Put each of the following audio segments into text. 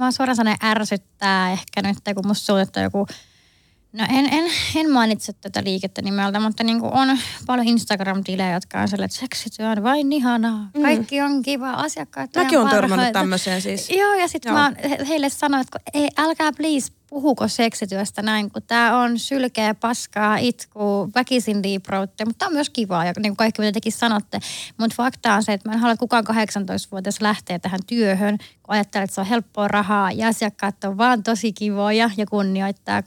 mua suoraan sanoen ärsyttää ehkä nyt, kun musta suunnittaa joku No en, en, en mainitse tätä liikettä nimeltä, mutta niin kuin on paljon Instagram-tilejä, jotka on sellainen, että seksityö on vain ihanaa. Mm. Kaikki on kiva, asiakkaat Mäkin on törmännyt tämmöiseen siis. Joo, ja sitten mä heille sanoin, että ei, älkää please puhuko seksityöstä näin, kun tämä on sylkeä, paskaa, itku, väkisin deeproutte, mutta tämä on myös kivaa, ja niin kuin kaikki mitä tekin sanotte. Mutta fakta on se, että mä en halua, että kukaan 18-vuotias lähtee tähän työhön, kun ajattelee, että se on helppoa rahaa, ja asiakkaat on vaan tosi kivoja ja kunnioittaa.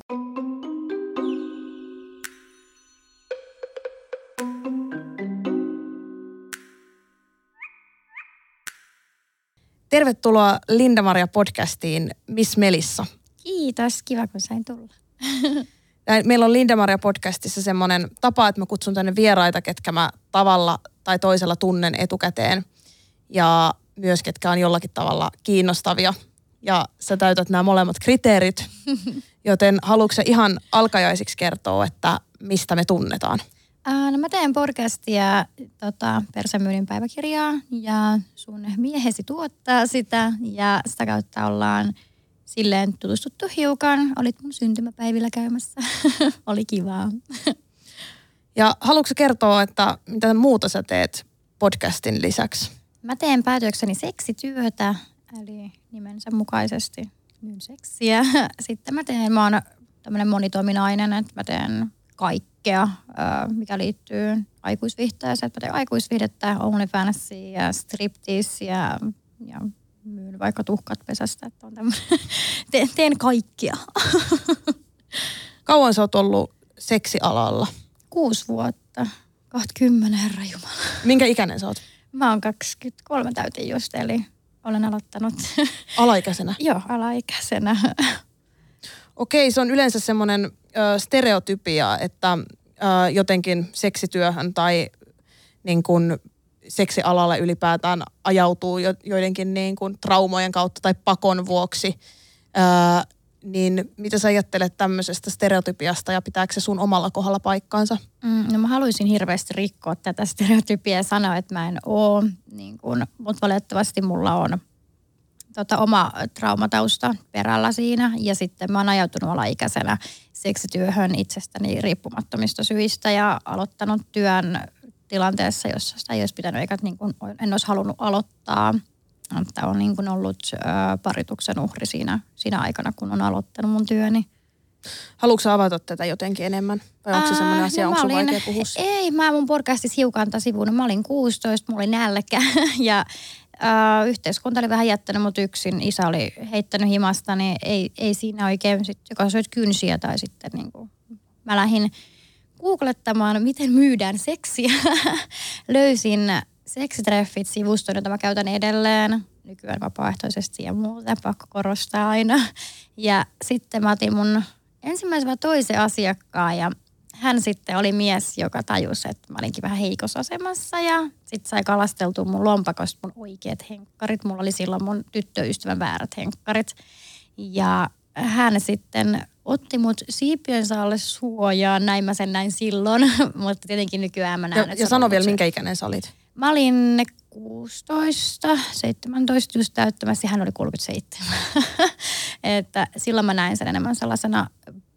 Tervetuloa Linda-Maria podcastiin Miss Melissa. Kiitos, kiva kun sain tulla. Meillä on Linda-Maria podcastissa semmoinen tapa, että mä kutsun tänne vieraita, ketkä mä tavalla tai toisella tunnen etukäteen. Ja myös ketkä on jollakin tavalla kiinnostavia. Ja sä täytät nämä molemmat kriteerit, joten haluatko ihan alkajaisiksi kertoa, että mistä me tunnetaan? Ää, no mä teen podcastia tota, Persemyynin päiväkirjaa ja sun miehesi tuottaa sitä ja sitä kautta ollaan silleen tutustuttu hiukan. Olit mun syntymäpäivillä käymässä. Oli kivaa. ja haluatko kertoa, että mitä muuta sä teet podcastin lisäksi? Mä teen päätökseni seksityötä, eli nimensä mukaisesti myyn seksiä. Sitten mä teen, mä oon tämmöinen monitoiminainen, että mä teen kaikki kaikkea, mikä liittyy aikuisvihteeseen. Mä teen aikuisvihdettä, OnlyFansia ja striptease ja, ja myyn vaikka tuhkat pesästä. Että on teen, teen kaikkia. Kauan sä oot ollut seksialalla? Kuusi vuotta. 20, herra Jumala. Minkä ikäinen sä oot? Mä oon 23 täytin just, eli olen aloittanut. Alaikäisenä? Joo, alaikäisenä. Okei, se on yleensä semmoinen stereotypia, että ö, jotenkin seksityöhön tai niin kuin seksialalle ylipäätään ajautuu jo, joidenkin niin kuin traumojen kautta tai pakon vuoksi. Ö, niin mitä sä ajattelet tämmöisestä stereotypiasta ja pitääkö se sun omalla kohdalla paikkaansa? Mm, no mä haluaisin hirveästi rikkoa tätä stereotypia ja sanoa, että mä en oo, niin kun, mutta valitettavasti mulla on tota, oma traumatausta perällä siinä. Ja sitten mä oon ajautunut alaikäisenä seksityöhön itsestäni riippumattomista syistä ja aloittanut työn tilanteessa, jossa sitä ei olisi pitänyt eikä niin kuin, en olisi halunnut aloittaa. Että on niin kuin ollut ö, parituksen uhri siinä, siinä aikana, kun on aloittanut mun työni. Haluatko avata tätä jotenkin enemmän? Vai onko se sellainen asia, no onko olin, vaikea puhua? Ei, mä mun podcastissa hiukan sivuun. Mä olin 16, mulla oli nälkä ja äh, yhteiskunta oli vähän jättänyt mut yksin. Isä oli heittänyt himasta, niin ei, ei siinä oikein, sit, joko syöt kynsiä tai sitten niin kuin, mä lähdin googlettamaan, miten myydään seksiä. Löysin seksitreffit-sivuston, jota mä käytän edelleen nykyään vapaaehtoisesti ja muuta, pakko korostaa aina. Ja sitten mä otin mun ensimmäisen vai toisen asiakkaan ja hän sitten oli mies, joka tajusi, että mä olinkin vähän heikossa asemassa ja sitten sai kalasteltua mun lompakosta mun oikeat henkkarit. Mulla oli silloin mun tyttöystävän väärät henkkarit. Ja hän sitten otti mut siipiensä alle suojaan, näin mä sen näin silloin, mutta tietenkin nykyään mä näen, Ja, ja sano vielä, minkä ikäinen sä olit? Mä olin 16, 17 just täyttämässä, hän oli 37. että silloin mä näin sen enemmän sellaisena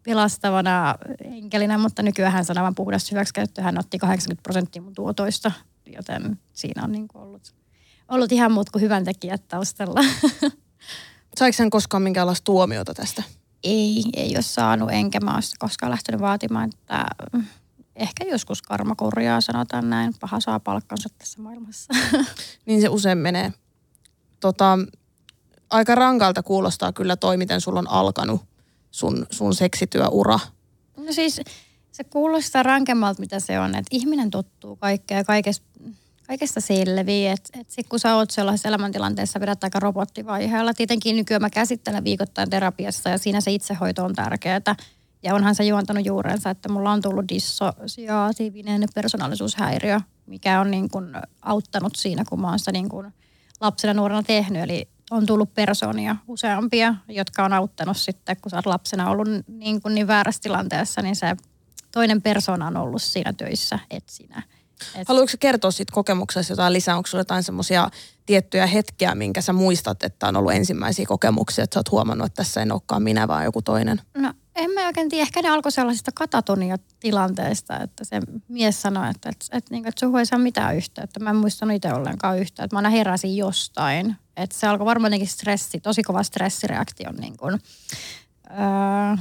pelastavana enkelinä, mutta nykyään sanoo puhdas hyväksikäyttö. Hän otti 80 prosenttia mun tuotoista, joten siinä on niin ollut, ollut ihan muut kuin hyvän tekijät taustalla. Saiko hän koskaan minkäänlaista tuomiota tästä? Ei, ei ole saanut, enkä mä ole koskaan lähtenyt vaatimaan, että ehkä joskus karma korjaa, sanotaan näin. Paha saa palkkansa tässä maailmassa. niin se usein menee. Tota, aika rankalta kuulostaa kyllä toi, miten sulla on alkanut sun, sun seksityöura? No siis se kuulostaa rankemmalta, mitä se on. Että ihminen tottuu kaikkea ja kaikesta, kaikesta selviää. Että et sit kun sä oot sellaisessa elämäntilanteessa, vedät aika robottivaiheella. Tietenkin nykyään mä käsittelen viikoittain terapiassa ja siinä se itsehoito on tärkeää. Ja onhan se juontanut juurensa, että mulla on tullut dissosiaatiivinen persoonallisuushäiriö, mikä on niin kuin auttanut siinä, kun mä oon sitä niin kuin lapsena nuorena tehnyt. Eli on tullut persoonia useampia, jotka on auttanut sitten, kun sä oot lapsena ollut niin, kuin niin väärässä tilanteessa, niin se toinen persoona on ollut siinä töissä, et sinä. Et, Haluatko kertoa siitä kokemuksesta jotain lisää? Onko sulla jotain semmoisia tiettyjä hetkiä, minkä sä muistat, että on ollut ensimmäisiä kokemuksia, että sä oot huomannut, että tässä en olekaan minä, vaan joku toinen? no en mä oikein tiedä, ehkä ne alkoi sellaisista katatonia-tilanteista, että se mies sanoi, että, että, että, että, että suhu ei saa mitään yhteyttä. Mä en muistanut itse ollenkaan yhtä, että mä aina heräsin jostain. Että se alkoi varmaan jotenkin stressi, tosi kova stressireaktio niin kuin, öö,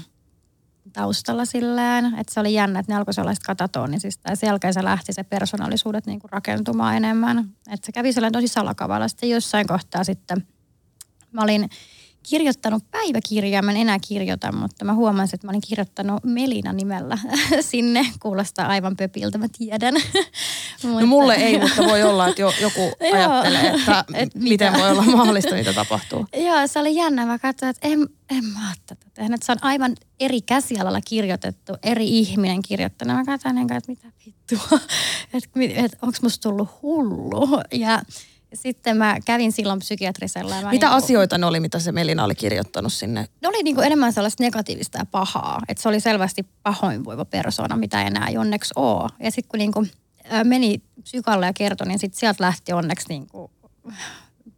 taustalla silleen, että se oli jännä, että ne alkoi sellaista katatonisista ja sen jälkeen se lähti se persoonallisuudet niin kuin rakentumaan enemmän. Että se kävi sellainen tosi salakavalla. Sitten jossain kohtaa sitten mä olin kirjoittanut päiväkirjaa, mä en enää kirjoita, mutta mä huomasin, että mä olin kirjoittanut Melina nimellä sinne. Kuulostaa aivan pöpiltä, mä tiedän. No mulle ei, mutta voi olla, että jo, joku ajattelee, että Et miten mitä? voi olla mahdollista, mitä tapahtuu. Joo, se oli jännä. Mä katsoin, että en, en mä tätä tehnyt. Että Se on aivan eri käsialalla kirjoitettu, eri ihminen kirjoittanut. Mä katsoin, enkä, että mitä vittua, että, että onko musta tullut hullu. Ja sitten mä kävin silloin psykiatrisella. ja Mä Mitä niinku- asioita ne oli, mitä se Melina oli kirjoittanut sinne? ne oli niinku enemmän sellaista negatiivista ja pahaa. Että se oli selvästi pahoinvoiva persona, mitä ei enää onneksi ole. Ja sitten kun niinku, ää, meni psykalle ja kertoi, niin sitten sieltä lähti onneksi niinku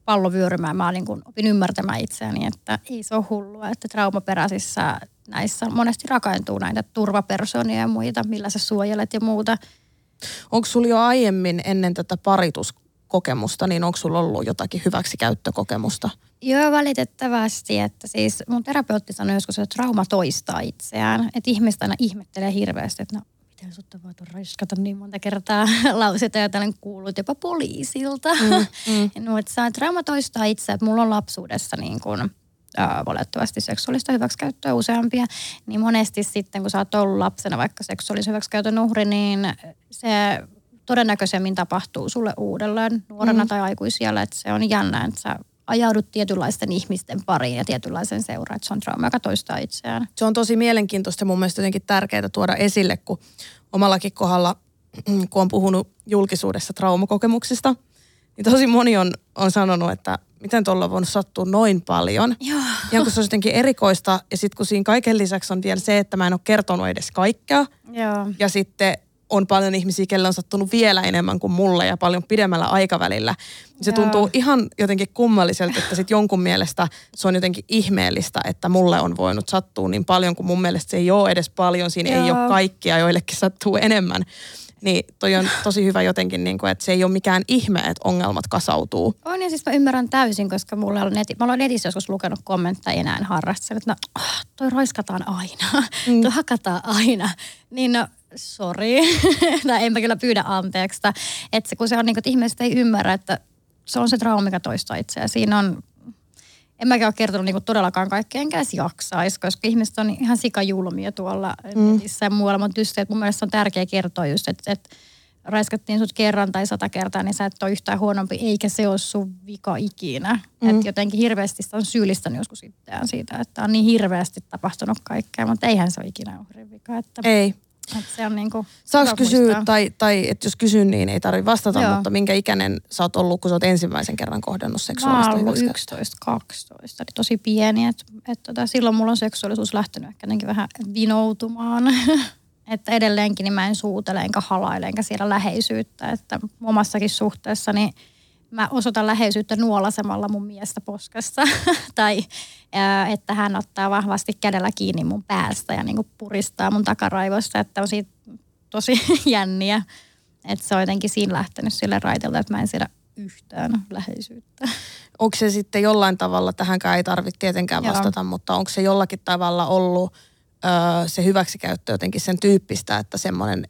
pallo vyörymään. Mä niinku opin ymmärtämään itseäni, että ei se ole hullua, että traumaperäisissä näissä monesti rakentuu näitä turvapersonia ja muita, millä sä suojelet ja muuta. Onko sulla jo aiemmin ennen tätä parituskokemusta, niin onko sulla ollut jotakin hyväksikäyttökokemusta? Joo, valitettavasti, että siis mun terapeutti sanoi joskus, että trauma toistaa itseään. Että ihmistä aina ihmettelee hirveästi, että no miten sut on voitu raiskata niin monta kertaa lauseita, joita olen kuullut jopa poliisilta. Mm, mm. no, että saa trauma toistaa itseään, että mulla on lapsuudessa niin kuin, äh, valitettavasti seksuaalista hyväksikäyttöä useampia, niin monesti sitten kun sä oot ollut lapsena vaikka seksuaalisen hyväksikäytön uhri, niin se todennäköisemmin tapahtuu sulle uudelleen nuorena mm. tai aikuisijalla, että se on jännä, että sä ajaudut tietynlaisten ihmisten pariin ja tietynlaisen seuraan, että se on trauma, joka toistaa itseään. Se on tosi mielenkiintoista ja mun mielestä jotenkin tärkeää tuoda esille, kun omallakin kohdalla, kun on puhunut julkisuudessa traumakokemuksista, niin tosi moni on, on sanonut, että miten tuolla on voinut sattua noin paljon. Joo. Ja kun se on jotenkin erikoista ja sitten kun siinä kaiken lisäksi on vielä se, että mä en ole kertonut edes kaikkea. Joo. Ja sitten on paljon ihmisiä, kelle on sattunut vielä enemmän kuin mulle ja paljon pidemmällä aikavälillä. Se Joo. tuntuu ihan jotenkin kummalliselta, että sitten jonkun mielestä se on jotenkin ihmeellistä, että mulle on voinut sattua niin paljon, kun mun mielestä se ei ole edes paljon. Siinä ei Joo. ole kaikkia, joillekin sattuu enemmän. Niin toi on tosi hyvä jotenkin, niin kuin, että se ei ole mikään ihme, että ongelmat kasautuu. On ja siis mä ymmärrän täysin, koska mulla on neti, mä olen netissä joskus lukenut kommentteja enää en harrasta että no, ah, toi roiskataan aina, mm. toi hakataan aina. Niin no, sorry. tai en mä kyllä pyydä anteeksi. Että se, kun se on niin kuin, että ihmiset ei ymmärrä, että se on se trauma, mikä toistaa itseään. Siinä on, en mäkään ole kertonut niin todellakaan kaikkea, enkä edes jaksaisi, koska ihmiset on ihan sikajulmia tuolla mm. netissä ja muualla. Mutta just se, että mun mielestä on tärkeää kertoa just, että, että raiskattiin sut kerran tai sata kertaa, niin sä et ole yhtään huonompi, eikä se ole sun vika ikinä. Mm. Että jotenkin hirveästi sitä on syyllistänyt joskus itseään siitä, että on niin hirveästi tapahtunut kaikkea, mutta eihän se ole ikinä uhrin vika. Että, Ei. Se on niin kuin, Saanko kysyä, tai, tai että jos kysyn, niin ei tarvitse vastata, Joo. mutta minkä ikäinen sä oot ollut, kun sä oot ensimmäisen kerran kohdannut Mä seksuaalista oon ollut hyväksikäyttöä? 11, 12, eli tosi pieni. Et, et tota, silloin mulla on seksuaalisuus lähtenyt ehkä vähän vinoutumaan. että edelleenkin niin mä en suutele enkä halaile enkä siellä läheisyyttä. Että omassakin suhteessani mä osoitan läheisyyttä nuolasemalla mun miestä poskassa. tai ää, että hän ottaa vahvasti kädellä kiinni mun päästä ja niinku puristaa mun takaraivosta. Että on siitä tosi jänniä. Että se on jotenkin siinä lähtenyt sille raitelta, että mä en siellä yhtään läheisyyttä. Onko se sitten jollain tavalla, tähänkään ei tarvitse tietenkään Joo. vastata, mutta onko se jollakin tavalla ollut öö, se hyväksikäyttö jotenkin sen tyyppistä, että semmoinen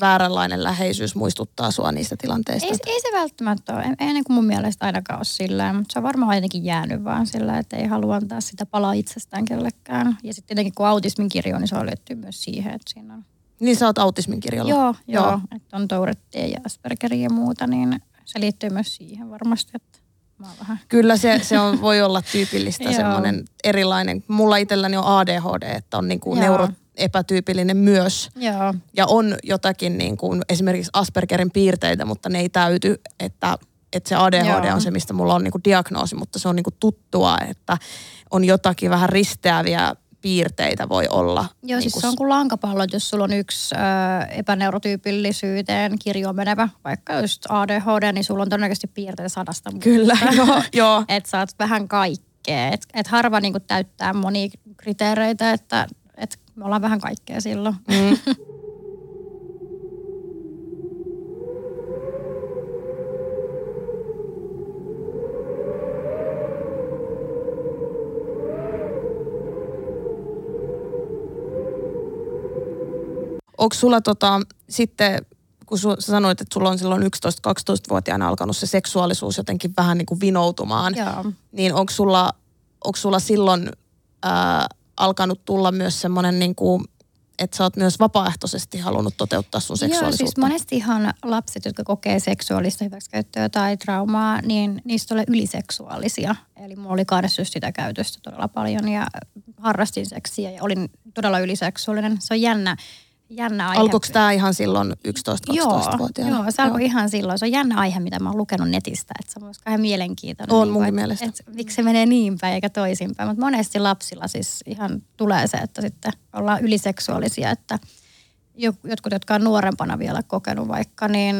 vääränlainen läheisyys muistuttaa sua niistä tilanteista? Ei, ei se välttämättä ole. Ei, ei niin kuin mun mielestä ainakaan ole sillä mutta se on varmaan jotenkin jäänyt vaan sillä, että ei halua antaa sitä palaa itsestään kellekään. Ja sitten jotenkin kun autismin kirjo, niin se on liittyy myös siihen, että siinä on... Niin sä oot autismin kirjalla. Joo, joo, joo. että on Tourettia ja Aspergeria ja muuta, niin se liittyy myös siihen varmasti, että vähän... Kyllä se, se on, voi olla tyypillistä semmoinen erilainen. Mulla itselläni on ADHD, että on niin kuin Joo. neuroepätyypillinen myös. Joo, Ja on jotakin niin kuin esimerkiksi Aspergerin piirteitä, mutta ne ei täyty, että, että se ADHD Joo. on se, mistä mulla on niin kuin diagnoosi, mutta se on niin kuin tuttua, että on jotakin vähän risteäviä piirteitä voi olla? Joo, niin siis kuin se on kuin lankapallot, jos sulla on yksi ö, epäneurotyypillisyyteen kirjo menevä, vaikka just ADHD, niin sulla on todennäköisesti piirteitä sadasta. Kyllä, joo, joo. Että saat vähän kaikkea. Että et harva niinku täyttää monia kriteereitä, että et me ollaan vähän kaikkea silloin. Mm. Onko sulla tota, sitten, kun su, sä sanoit, että sulla on silloin 11-12-vuotiaana alkanut se seksuaalisuus jotenkin vähän niin kuin vinoutumaan, Joo. niin onko sulla, onko sulla silloin ää, alkanut tulla myös semmoinen niin kuin, että sä oot myös vapaaehtoisesti halunnut toteuttaa sun Joo, seksuaalisuutta? siis monestihan lapset, jotka kokee seksuaalista hyväksikäyttöä tai traumaa, niin niistä tulee yliseksuaalisia. Eli mulla oli just sitä käytöstä todella paljon ja harrastin seksiä ja olin todella yliseksuaalinen. Se on jännä, jännä aihe. Alkoiko tämä ihan silloin 11-12-vuotiaana? Joo, se alkoi ihan silloin. Se on jännä aihe, mitä mä oon lukenut netistä. Että se on myös ihan mielenkiintoinen. On niin kuin, mielestä. että, että miksi se menee niin päin eikä toisinpäin. Mutta monesti lapsilla siis ihan tulee se, että sitten ollaan yliseksuaalisia. Että jo- jotkut, jotka on nuorempana vielä kokenut vaikka, niin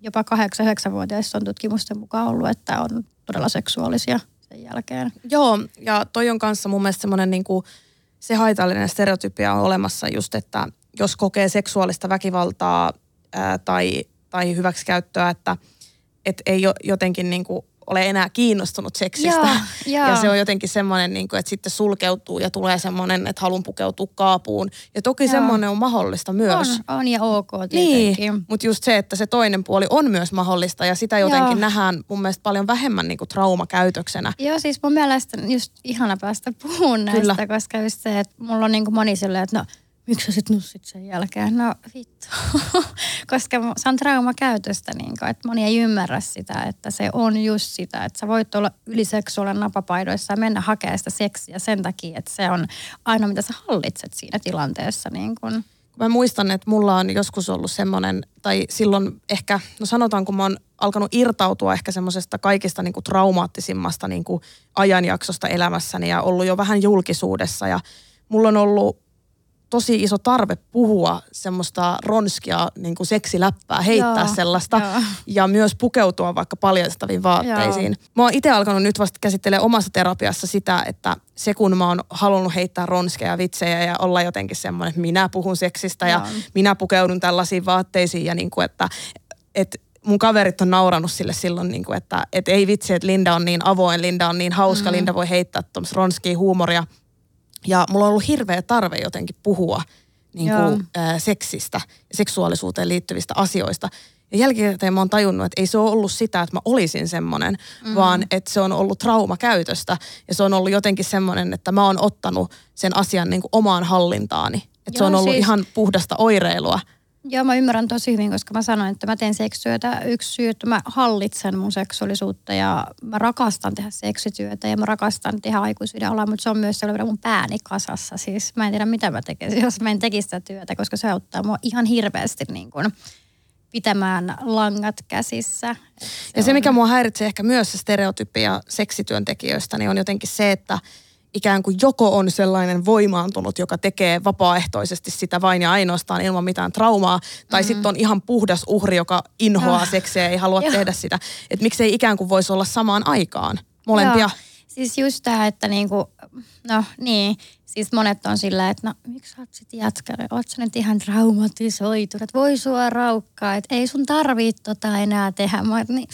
jopa 8-9-vuotiaissa on tutkimusten mukaan ollut, että on todella seksuaalisia sen jälkeen. Joo, ja toi on kanssa mun mielestä semmoinen niinku, se haitallinen stereotypia on olemassa just, että jos kokee seksuaalista väkivaltaa ää, tai, tai hyväksikäyttöä, että et ei jo, jotenkin niinku ole enää kiinnostunut seksistä. Joo, joo. Ja se on jotenkin semmoinen, niinku, että sitten sulkeutuu ja tulee semmoinen, että haluan pukeutua kaapuun. Ja toki Joo. semmoinen on mahdollista myös. On, on ja ok tietenkin. Niin, mutta just se, että se toinen puoli on myös mahdollista ja sitä jotenkin Joo. nähdään mun mielestä paljon vähemmän niinku traumakäytöksenä. Joo, siis mun mielestä just ihana päästä puhumaan näistä. Kyllä. koska just se, että mulla on niin kuin moni silleen, että no miksi sä sit nussit sen jälkeen? No vittu. koska se on traumakäytöstä, niin kuin, että moni ei ymmärrä sitä, että se on just sitä, että sä voit olla yliseksuaalinen napapaidoissa ja mennä hakemaan sitä seksiä sen takia, että se on ainoa, mitä sä hallitset siinä tilanteessa. Niin kuin. Mä muistan, että mulla on joskus ollut semmoinen, tai silloin ehkä, no sanotaan, kun mä oon alkanut irtautua ehkä semmoisesta kaikista niin kuin traumaattisimmasta niin kuin ajanjaksosta elämässäni ja ollut jo vähän julkisuudessa ja mulla on ollut tosi iso tarve puhua semmoista ronskia niin kuin seksiläppää, heittää Joo, sellaista joo. ja myös pukeutua vaikka paljastaviin vaatteisiin. Mä oon itse alkanut nyt vasta käsittelee omassa terapiassa sitä, että se kun mä oon halunnut heittää ronskeja ja vitsejä ja olla jotenkin semmoinen, että minä puhun seksistä ja Joo. minä pukeudun tällaisiin vaatteisiin ja niin kuin, että, että mun kaverit on nauranut sille silloin, niin kuin, että, että ei vitsi, että Linda on niin avoin, Linda on niin hauska, mm. Linda voi heittää tuommoista ronskia huumoria. Ja mulla on ollut hirveä tarve jotenkin puhua niin kuin, ää, seksistä ja seksuaalisuuteen liittyvistä asioista. Ja jälkikäteen mä oon tajunnut, että ei se ole ollut sitä, että mä olisin semmoinen, mm. vaan että se on ollut traumakäytöstä. Ja se on ollut jotenkin semmoinen, että mä oon ottanut sen asian niin kuin omaan hallintaani. Että se Joo, on ollut siis- ihan puhdasta oireilua. Joo, mä ymmärrän tosi hyvin, koska mä sanoin, että mä teen seksityötä. Yksi syy, että mä hallitsen mun seksuaalisuutta ja mä rakastan tehdä seksityötä ja mä rakastan tehdä aikuisuuden alaa, mutta se on myös sellainen mun pääni kasassa. Siis mä en tiedä, mitä mä tekisin, jos mä en tekisi sitä työtä, koska se auttaa mua ihan hirveästi niin kuin pitämään langat käsissä. Et Ja se, on- mikä mua häiritsee ehkä myös se stereotypia seksityöntekijöistä, niin on jotenkin se, että ikään kuin joko on sellainen voimaantunut, joka tekee vapaaehtoisesti sitä vain ja ainoastaan ilman mitään traumaa, tai mm-hmm. sitten on ihan puhdas uhri, joka inhoaa Ah. seksiä ja ei halua Joo. tehdä sitä. Että miksei ikään kuin voisi olla samaan aikaan molempia. Joo. Siis just tämä, että niinku, no niin, siis monet on sillä, että no miksi sä oot sit jatkanut, oot sä nyt ihan traumatisoitunut, että voi sua raukkaa, että ei sun tarvii tota enää tehdä. Mä, niin,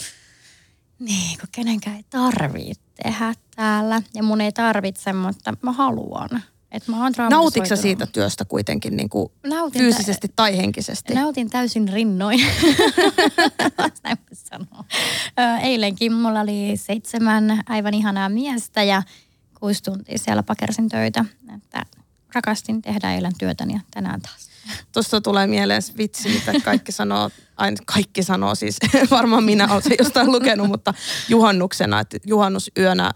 niin, kun kenenkään ei tarvii tehdä täällä ja mun ei tarvitse, mutta mä haluan. Että mä oon Nautitko siitä työstä kuitenkin niin kuin Nautin fyysisesti tai henkisesti? Nautin täysin rinnoin. Näin sanoa. Eilenkin mulla oli seitsemän aivan ihanaa miestä ja kuusi tuntia siellä pakersin töitä. Että rakastin tehdä eilen työtäni ja tänään taas. Tuosta tulee mieleen vitsi, mitä kaikki sanoo, aina kaikki sanoo siis, varmaan minä olen se jostain lukenut, mutta juhannuksena, että juhannusyönä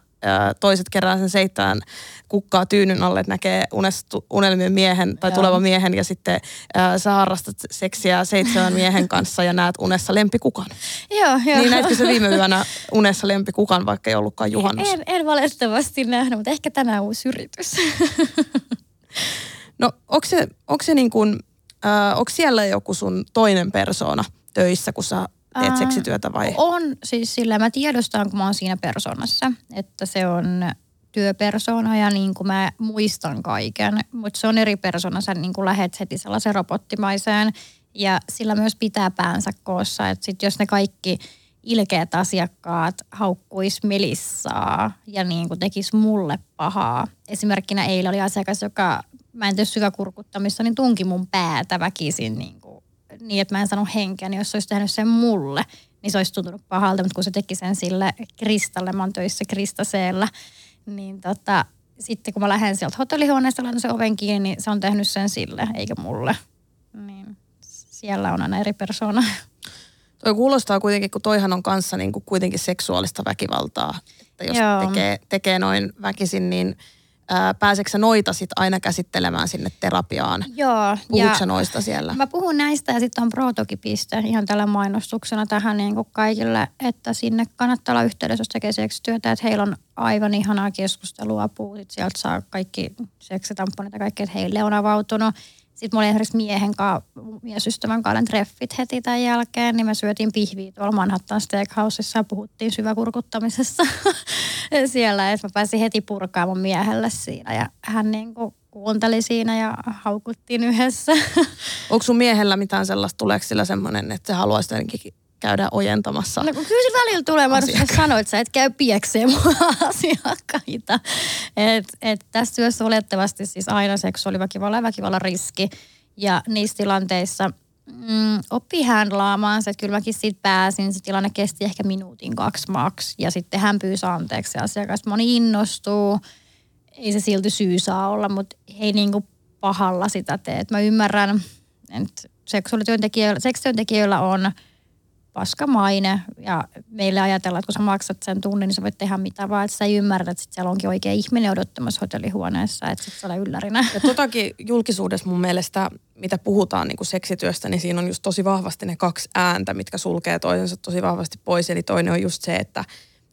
toiset kerää sen seitsemän kukkaa tyynyn alle, että näkee unestu, unelmien miehen tai Joo. tulevan miehen ja sitten ää, sä harrastat seksiä seitsemän miehen kanssa ja näet unessa lempikukan. Joo, joo. Niin näitkö se viime yönä unessa lempikukan, vaikka ei ollutkaan juhannus? En, en valitettavasti nähnyt, mutta ehkä tänään uusi yritys. no onko se, onko se niin kuin, äh, onko siellä joku sun toinen persoona töissä, kun sä teet seksityötä vai? On siis sillä, mä tiedostan, kun mä oon siinä persoonassa, että se on työpersona ja niin kuin mä muistan kaiken, mutta se on eri persona, sä niin kuin lähet heti sellaiseen robottimaiseen ja sillä myös pitää päänsä koossa, että sit jos ne kaikki ilkeät asiakkaat haukkuis Melissaa ja niin kuin tekis mulle pahaa. Esimerkkinä eilen oli asiakas, joka mä en tee syväkurkuttamista, niin tunki mun päätä väkisin niin, kuin, niin että mä en sano henkeä, niin jos se olisi tehnyt sen mulle, niin se olisi tuntunut pahalta, mutta kun se teki sen sille Kristalle, mä oon töissä Kristaseellä, niin tota, sitten kun mä lähden sieltä hotellihuoneesta, laitan sen oven kiinni, niin se on tehnyt sen sille, eikä mulle. Niin siellä on aina eri persoona. Toi kuulostaa kuitenkin, kun toihan on kanssa niin kuin kuitenkin seksuaalista väkivaltaa. Että jos tekee, tekee noin väkisin, niin pääseekö noita sit aina käsittelemään sinne terapiaan? Joo. Puhutko ja noista siellä? Mä puhun näistä ja sitten on protokipiste ihan tällä mainostuksena tähän niin kuin kaikille, että sinne kannattaa olla yhteydessä, jos tekee seksityötä, että heillä on aivan ihanaa keskustelua. Puhut, sieltä saa kaikki seksitamponit ja kaikki, että heille on avautunut sitten mulla oli esimerkiksi miehen kanssa, miesystävän kanssa treffit heti tämän jälkeen, niin me syötiin pihviä tuolla Manhattan Steakhouseissa ja puhuttiin syväkurkuttamisessa siellä. Että mä pääsin heti purkaa mun miehelle siinä ja hän niin kuin kuunteli siinä ja haukuttiin yhdessä. Onko sun miehellä mitään sellaista, tuleeko sillä semmoinen, että se haluaisi jotenkin käydä ojentamassa. No kun kyllä välillä tulee, mä sanoin, että sä et käy piekseen mun asiakkaita. Et, et tässä työssä olettavasti siis aina seksuaaliväkivallan ja väkivallan riski. Ja niissä tilanteissa mm, oppi handlaamaan se, että kyllä mäkin siitä pääsin. Se tilanne kesti ehkä minuutin kaksi maks. Ja sitten hän pyysi anteeksi asiakas. Moni innostuu. Ei se silti syy saa olla, mutta ei niinku pahalla sitä tee. mä ymmärrän, että seksuaalityöntekijöillä, seksityöntekijöillä on – paska maine ja meille ajatellaan, että kun sä maksat sen tunnin, niin sä voit tehdä mitä vaan, että sä ei ymmärrä, että sit siellä onkin oikea ihminen odottamassa hotellihuoneessa, että sit sä ole yllärinä. Ja totakin julkisuudessa mun mielestä, mitä puhutaan niin kuin seksityöstä, niin siinä on just tosi vahvasti ne kaksi ääntä, mitkä sulkee toisensa tosi vahvasti pois. Eli toinen on just se, että,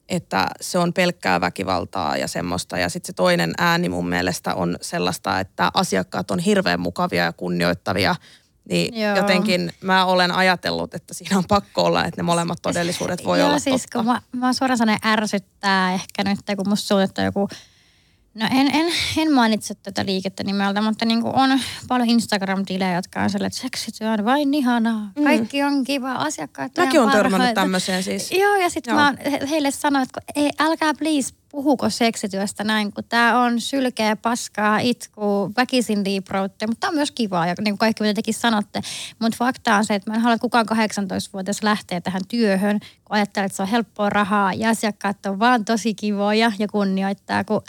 että se on pelkkää väkivaltaa ja semmoista. Ja sitten se toinen ääni mun mielestä on sellaista, että asiakkaat on hirveän mukavia ja kunnioittavia – niin Joo. jotenkin mä olen ajatellut, että siinä on pakko olla, että ne molemmat todellisuudet voi Joo, olla siis totta. kun mä, mä suoraan sanoen ärsyttää ehkä nyt, kun musta suunnittaa joku No en, en, en mainitse tätä liikettä nimeltä, mutta niin kuin on paljon Instagram-tilejä, jotka on sellainen, että seksityö on vain ihanaa. Mm. Kaikki on kiva, asiakkaat Mäkin on törmännyt tämmöiseen siis. Joo, ja sitten mä heille sanoin, että ei, älkää please puhuko seksityöstä näin, kun tämä on sylkeä, paskaa, itku, väkisin deep mutta tämä on myös kivaa ja niin kuin kaikki mitä tekin sanotte. Mutta fakta on se, että mä en halua, että kukaan 18-vuotias lähtee tähän työhön, kun ajattelee, että se on helppoa rahaa ja asiakkaat on vaan tosi kivoja ja kunnioittaa, kun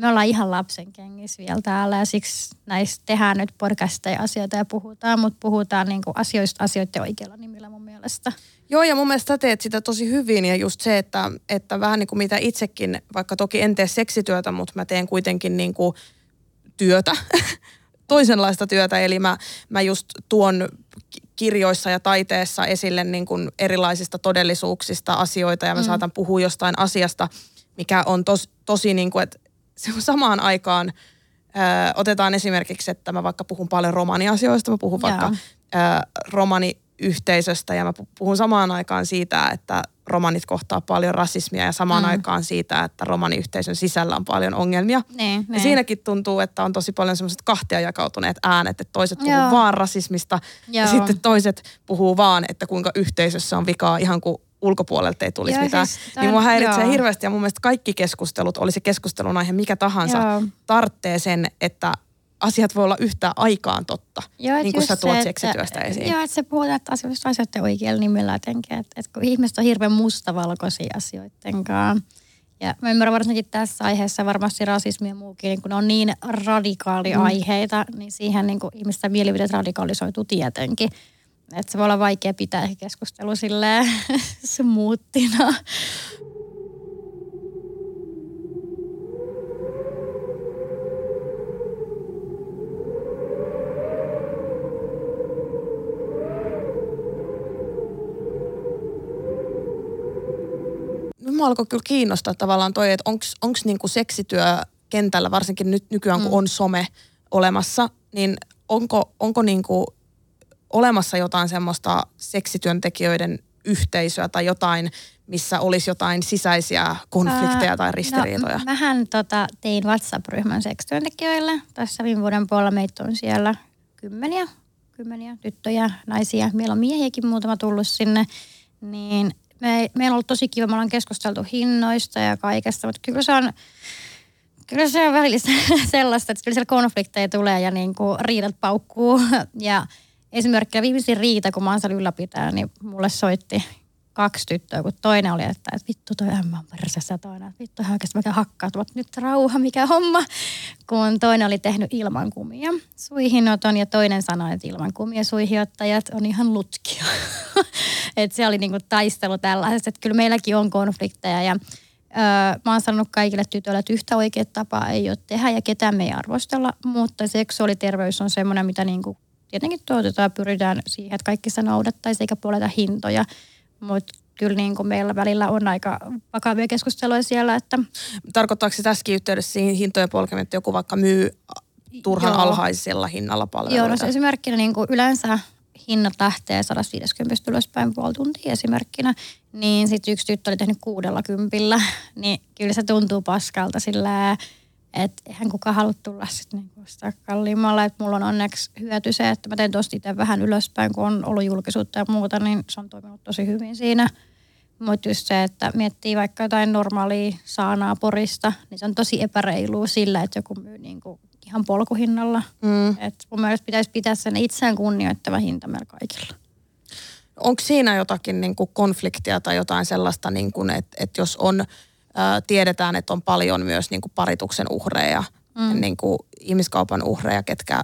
me ollaan ihan lapsen kengissä vielä täällä ja siksi näistä tehdään nyt podcasteja asioita ja puhutaan, mutta puhutaan niin kuin asioista asioiden oikealla nimillä mun mielestä. Joo, ja mun mielestä teet sitä tosi hyvin ja just se, että, että vähän niin kuin mitä itsekin, vaikka toki en tee seksityötä, mutta mä teen kuitenkin niin kuin työtä, toisenlaista työtä. Eli mä, mä just tuon kirjoissa ja taiteessa esille niin kuin erilaisista todellisuuksista asioita ja mä mm. saatan puhua jostain asiasta, mikä on tos, tosi niin kuin, että se on samaan aikaan, ö, otetaan esimerkiksi, että mä vaikka puhun paljon romaniasioista, mä puhun vaikka ö, romani yhteisöstä ja mä puhun samaan aikaan siitä, että romanit kohtaa paljon rasismia ja samaan mm. aikaan siitä, että romaniyhteisön sisällä on paljon ongelmia. Ne. Ja siinäkin tuntuu, että on tosi paljon semmoiset kahtia jakautuneet äänet, että toiset puhuu Joo. vaan rasismista Joo. ja sitten toiset puhuu vaan, että kuinka yhteisössä on vikaa ihan kuin ulkopuolelta ei tulisi joo, mitään. Siis tämän, niin mua häiritsee joo. hirveästi ja mun mielestä kaikki keskustelut, olisi keskustelun aihe mikä tahansa, joo. tarttee sen, että asiat voi olla yhtä aikaan totta, joo, niin kuin sä tuot se, seksityöstä esiin. Joo, että se puhutaan että asioista asioiden oikealla nimellä jotenkin, että, että kun ihmiset on hirveän mustavalkoisia asioiden kanssa. Ja mä ymmärrän varsinkin tässä aiheessa varmasti rasismi ja muukin, niin kun ne on niin radikaali mm. aiheita, niin siihen niin ihmisten mielipiteet radikalisoituu tietenkin. Että se voi olla vaikea pitää keskustelu silleen smoothina. Mua alkoi kyllä kiinnostaa tavallaan toi, että onko niinku seksityö kentällä, varsinkin nyt nykyään kun mm. on some, olemassa, niin onko, onko niin kuin olemassa jotain semmoista seksityöntekijöiden yhteisöä tai jotain, missä olisi jotain sisäisiä konflikteja tai ristiriitoja? No, mähän tota, tein WhatsApp-ryhmän seksityöntekijöille. Tässä viime vuoden puolella meitä on siellä kymmeniä, kymmeniä tyttöjä, naisia. Meillä on miehiäkin muutama tullut sinne. Niin me, meillä on ollut tosi kiva, me ollaan keskusteltu hinnoista ja kaikesta, mutta kyllä se on, kyllä se on välillä sellaista, että kyllä siellä konflikteja tulee ja niin kuin riidat paukkuu. Ja esimerkkinä viimeisin riita, kun oon ylläpitää, niin mulle soitti kaksi tyttöä, kun toinen oli, että, että vittu toi ämmä on persessä, toinen, että vittu hän oikeasti mikä hakkaa, mutta nyt rauha, mikä homma. Kun toinen oli tehnyt ilman kumia suihinoton ja toinen sanoi, että ilman kumia suihiottajat on ihan lutkia. että se oli niinku taistelu tällaisesta, että kyllä meilläkin on konflikteja ja Öö, mä oon sanonut kaikille tytöille, että yhtä oikea tapa ei ole tehdä ja ketään me ei arvostella, mutta seksuaaliterveys on semmoinen, mitä niinku tietenkin tuotetaan ja pyritään siihen, että kaikki se noudattaisi eikä puoleta hintoja. Mutta kyllä niin kuin meillä välillä on aika vakavia keskusteluja siellä. Että... Tarkoittaako se tässäkin yhteydessä siihen hintojen polkeminen, että joku vaikka myy turhan Joo. alhaisella hinnalla palveluita? Joo, no se esimerkkinä niin kuin yleensä hinnat lähtee 150 ylöspäin puoli tuntia esimerkkinä, niin sitten yksi tyttö oli tehnyt kuudella kympillä, niin kyllä se tuntuu paskalta sillä että eihän kukaan halua tulla sitten niinku sitä kalliimmalla. Että mulla on onneksi hyöty se, että mä teen tosta itse vähän ylöspäin, kun on ollut julkisuutta ja muuta, niin se on toiminut tosi hyvin siinä. Mutta just se, että miettii vaikka jotain normaalia saanaa porista, niin se on tosi epäreilua sillä, että joku myy niinku ihan polkuhinnalla. Mm. Et mun mielestä pitäisi pitää sen itseään kunnioittava hinta meillä kaikilla. Onko siinä jotakin niin kuin konfliktia tai jotain sellaista, niin kuin, että, että jos on tiedetään, että on paljon myös niin kuin parituksen uhreja, mm. niin kuin ihmiskaupan uhreja, ketkä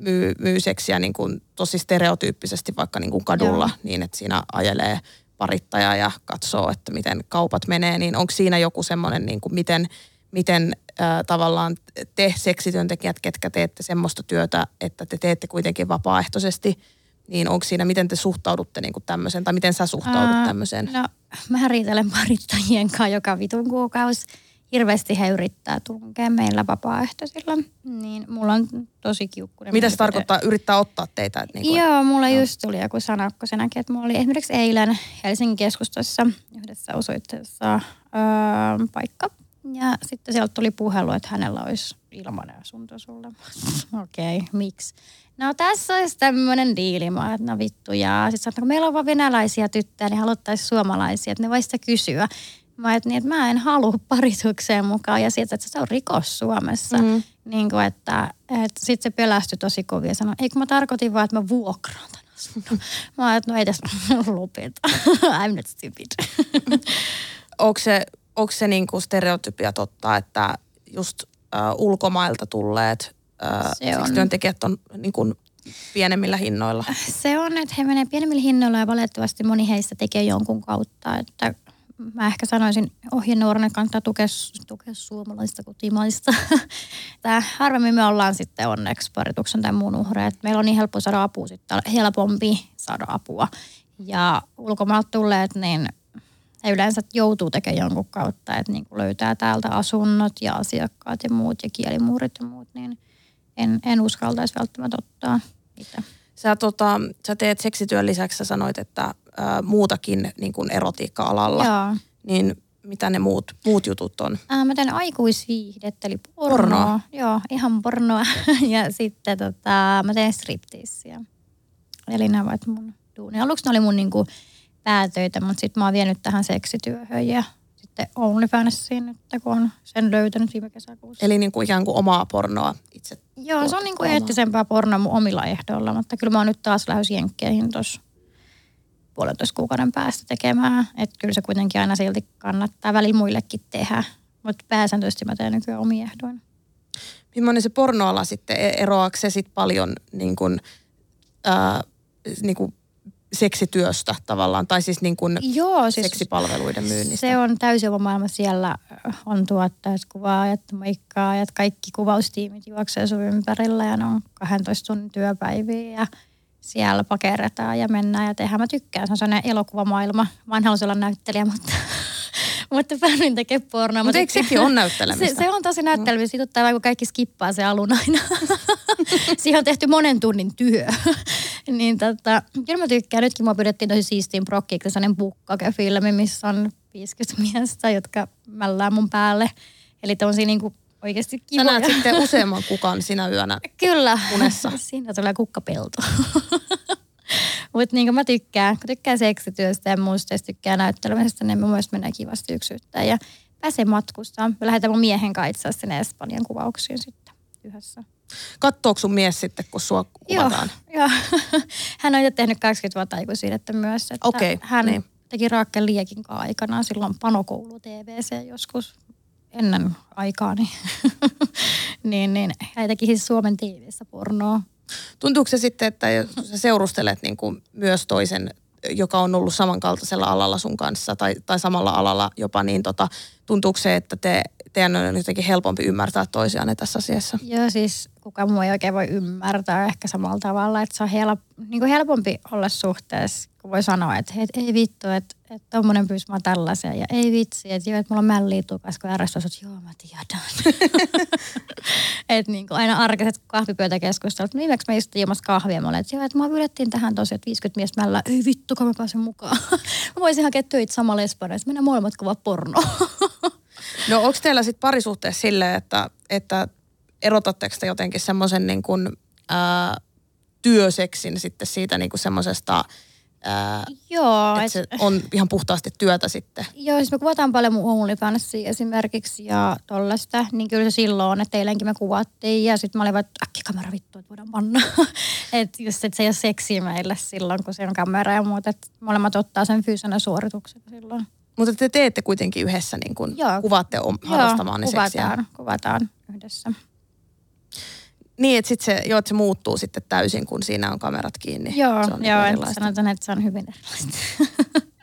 myy, myy seksiä niin kuin tosi stereotyyppisesti vaikka niin kuin kadulla, Joo. niin että siinä ajelee parittaja ja katsoo, että miten kaupat menee, niin onko siinä joku semmoinen, niin kuin miten, miten äh, tavallaan te seksityöntekijät, ketkä teette semmoista työtä, että te teette kuitenkin vapaaehtoisesti – niin onko siinä, miten te suhtaudutte niin tämmöiseen, tai miten sä suhtaudut tämmöiseen? No, mä riitelen parittajien kanssa joka vitun kuukausi. Hirveästi he yrittää tunkea meillä vapaaehtoisilla, niin mulla on tosi kiukkuinen. Mitä se tarkoittaa, yrittää ottaa teitä? Että niin kuin, Joo, mulla no. just tuli joku sana, kun se näki, että mulla oli esimerkiksi eilen Helsingin keskustassa yhdessä osoitteessa öö, paikka. Ja sitten sieltä tuli puhelu, että hänellä olisi ilmanen asunto sulle. Okei, okay, miksi? No tässä olisi tämmöinen diili. Mä että no vittu jaa. Sitten sanoin, kun meillä on vaan venäläisiä tyttöjä, niin haluttaisiin suomalaisia, että ne voisi kysyä. Mä että, niin, että mä en halua paritukseen mukaan ja sieltä, että se on rikos Suomessa. Mm. Niin kuin, että, että sitten se pelästyi tosi kovin ja sanoi, eikö mä tarkoitin vaan, että mä vuokraan tämän asunnon. Mä että no ei tässä lopeta. I'm not stupid. onko se, onko se niin kuin stereotypia totta, että just äh, ulkomailta tulleet se on. työntekijät on niin kuin pienemmillä hinnoilla? Se on, että he menee pienemmillä hinnoilla ja valitettavasti moni heistä tekee jonkun kautta. Että mä ehkä sanoisin ohjenuorana kannattaa tukea, tukea suomalaista kotimaista. Tää, harvemmin me ollaan sitten onneksi parituksen tai muun uhreja. Meillä on niin helppo saada apua sitten, helpompi saada apua. Ja ulkomailta tulleet, niin he yleensä joutuu tekemään jonkun kautta, että niin löytää täältä asunnot ja asiakkaat ja muut ja kielimuurit ja muut, niin en, en uskaltaisi välttämättä ottaa itse. Sä, tota, sä teet seksityön lisäksi, sä sanoit, että ä, muutakin niin kuin erotiikka-alalla. Joo. Niin mitä ne muut, muut jutut on? Ää, mä teen aikuisviihdettä, eli pornoa. pornoa. Joo, ihan pornoa. ja sitten tota, mä teen striptiisiä. Eli nämä ovat mun duuni. Aluksi ne oli mun niinku päätöitä, mutta sitten mä oon vienyt tähän seksityöhön ja sitten OnlyFansiin nyt, kun on sen löytänyt viime kesäkuussa. Eli niin kuin ikään kuin omaa pornoa itse? Joo, se on niin kuin eettisempää pornoa mun omilla ehdoilla, mutta kyllä mä oon nyt taas lähes jenkkeihin tuossa puolentoista kuukauden päästä tekemään. Että kyllä se kuitenkin aina silti kannattaa välillä muillekin tehdä, mutta pääsääntöisesti mä teen nykyään omia ehdoin. Millainen se pornoala sitten, e- eroaako se sitten paljon niin kuin, ää, niin kuin seksityöstä tavallaan, tai siis niin kuin Joo, siis seksipalveluiden myynnistä. Se on täysin oma maailma. Siellä on tuottajat, kuvaajat, moikkaajat, kaikki kuvaustiimit juoksee sun ympärillä ja ne on 12 tunnin työpäiviä ja siellä pakeretaan ja mennään ja tehdään. Mä tykkään, se on sellainen elokuvamaailma. Mä en halua olla näyttelijä, mutta, mutta päädyin tekemään pornoa. Mutta eikö sekin ole näyttelemistä? Se, se on tosi näyttelemistä. Siitä ottaa kun kaikki skippaa se alun aina. Siihen on tehty monen tunnin työ. Niin tota, kyllä mä tykkään. Nytkin mua pyydettiin tosi siistiin prokkiksi sellainen bukkake-filmi, missä on 50 miestä, jotka mällää mun päälle. Eli on niin kuin oikeasti kivoja. Sä näet sitten useamman kukan sinä yönä Kyllä. unessa. Siinä tulee kukkapelto. Mutta niin mä tykkään, kun tykkään seksityöstä ja muusta ja tykkään näyttelemisestä, niin mä myös mennään kivasti yksyttää. Ja pääsee matkustaan. Mä lähetän mun miehen kanssa sinne Espanjan kuvauksiin sitten yhdessä. Kattooko sun mies sitten, kun sua kuvataan? Joo, joo. hän on jo tehnyt 20 vuotta aikuisuudetta myös. Että okay, hän niin. teki Raakel Liekin aikanaan silloin panokoulu TVC joskus ennen aikaani. niin, niin hän teki siis Suomen TVssä pornoa. Tuntuuko se sitten, että jos sä seurustelet niin kuin myös toisen, joka on ollut samankaltaisella alalla sun kanssa tai, tai samalla alalla jopa, niin tota, tuntuuko se, että te, teidän on jotenkin helpompi ymmärtää toisianne tässä asiassa? Joo, siis kuka muu ei oikein voi ymmärtää ehkä samalla tavalla, että se on help, niin kuin helpompi olla suhteessa kun voi sanoa, että hei, ei vittu, että että tommonen pyys mä tällaisia ja ei vitsi, että joo, että mulla on mälliä tukas, kun RS että joo mä tiedän. että niin kuin aina arkaiset kahvipöytäkeskustelut. Viimeksi me istuttiin ilmassa kahvia, mä olin, että joo, että mä pyydettiin tähän tosi, että 50 miestä mällä, ei vittu, kun mä pääsen mukaan. mä voisin hakea töitä samalla Espanjassa, mennään molemmat kova porno. no onko teillä sitten parisuhteessa silleen, että, että erotatteko te jotenkin semmoisen niin kuin, ää, työseksin sitten siitä niin kuin semmoisesta – Ää, joo. Että et, se on ihan puhtaasti työtä sitten. Joo, siis me kuvataan paljon mun OnlyFansia esimerkiksi ja tollaista. Niin kyllä se silloin, että eilenkin me kuvattiin ja sitten mä olin vaan, että äkki kamera vittu, että voidaan panna. että just, että se ei ole seksiä meille silloin, kun se on kamera ja muuta. Että molemmat ottaa sen fyysenä suorituksen silloin. Mutta te teette kuitenkin yhdessä, niin kun Joo. kuvaatte harrastamaan ne kuvataan, seksiä. kuvataan yhdessä. Niin, että sitten se, joo, että se muuttuu sitten täysin, kun siinä on kamerat kiinni. Joo, se on joo että sanotaan, että se on hyvin erilaista.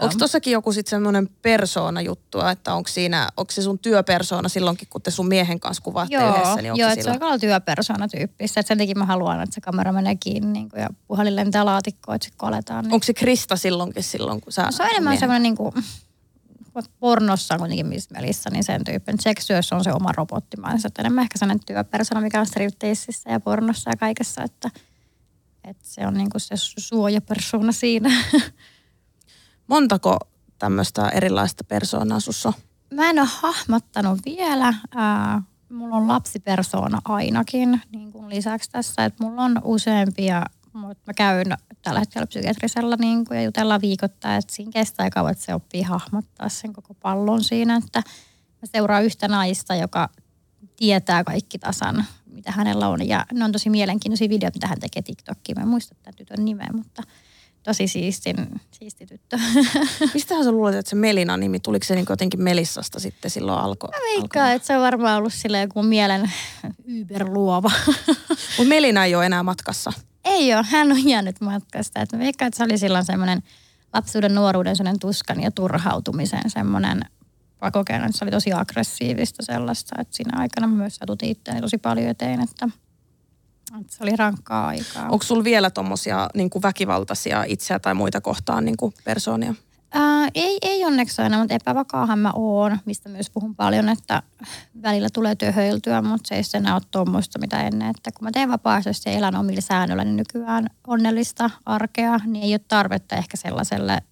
Onko tossakin joku sitten semmoinen persoona-juttua, että onko siinä, onko se sun työpersoona silloinkin, kun te sun miehen kanssa kuvaatte joo, yhdessä? Niin joo, että se on aika työpersoona-tyyppistä. Sen takia mä haluan, että se kamera menee kiinni niin kuin, ja puhelin lentää laatikkoon, että sitten koletaan. Niin. Onko se Krista silloinkin silloin, kun sä... No, se on enemmän semmoinen niin kuin, pornossa on kuitenkin Miss Melissa, niin sen tyyppinen. Seksyössä on se oma robottimaansa. Että enemmän ehkä sellainen työpersona, mikä on stripteisissä ja pornossa ja kaikessa, että, että se on niin kuin se suojapersona siinä. Montako tämmöistä erilaista persoonaa sussa Mä en ole hahmottanut vielä. Äh, mulla on lapsipersona ainakin niin kuin lisäksi tässä, että mulla on useampia mutta mä käyn tällä hetkellä psykiatrisella niin kuin, ja jutellaan viikoittain, että siinä kestää kauan, että se oppii hahmottaa sen koko pallon siinä, että mä seuraan yhtä naista, joka tietää kaikki tasan, mitä hänellä on. Ja ne on tosi mielenkiintoisia videoita, mitä hän tekee TikTokkiin. Mä en muista tämän tytön nimeä, mutta tosi siistin, siisti tyttö. Mistähän sä luulet, että se Melina-nimi, tuliko se niin jotenkin Melissasta sitten silloin alkoi? Mä veikkaan, että se on varmaan ollut silleen joku mielen yberluova. Mutta Melina ei ole enää matkassa. Ei ole, hän on jäänyt matkasta. Et mä veikkaan, että se oli silloin semmoinen lapsuuden, nuoruuden semmoinen tuskan ja turhautumisen semmoinen kokenut. Se oli tosi aggressiivista sellaista, että siinä aikana mä myös satutin itseäni tosi paljon eteen, että se oli rankkaa aikaa. Onko sulla vielä tuommoisia niin väkivaltaisia itseä tai muita kohtaan niin kuin persoonia? Ää, ei, ei onneksi aina, mutta epävakaahan mä oon, mistä myös puhun paljon, että välillä tulee töhöiltyä, mutta se ei enää ole tuommoista mitä ennen. Että kun mä teen vapaaehtoisesti ja elän omilla säännöillä, niin nykyään onnellista arkea, niin ei ole tarvetta ehkä sellaiselle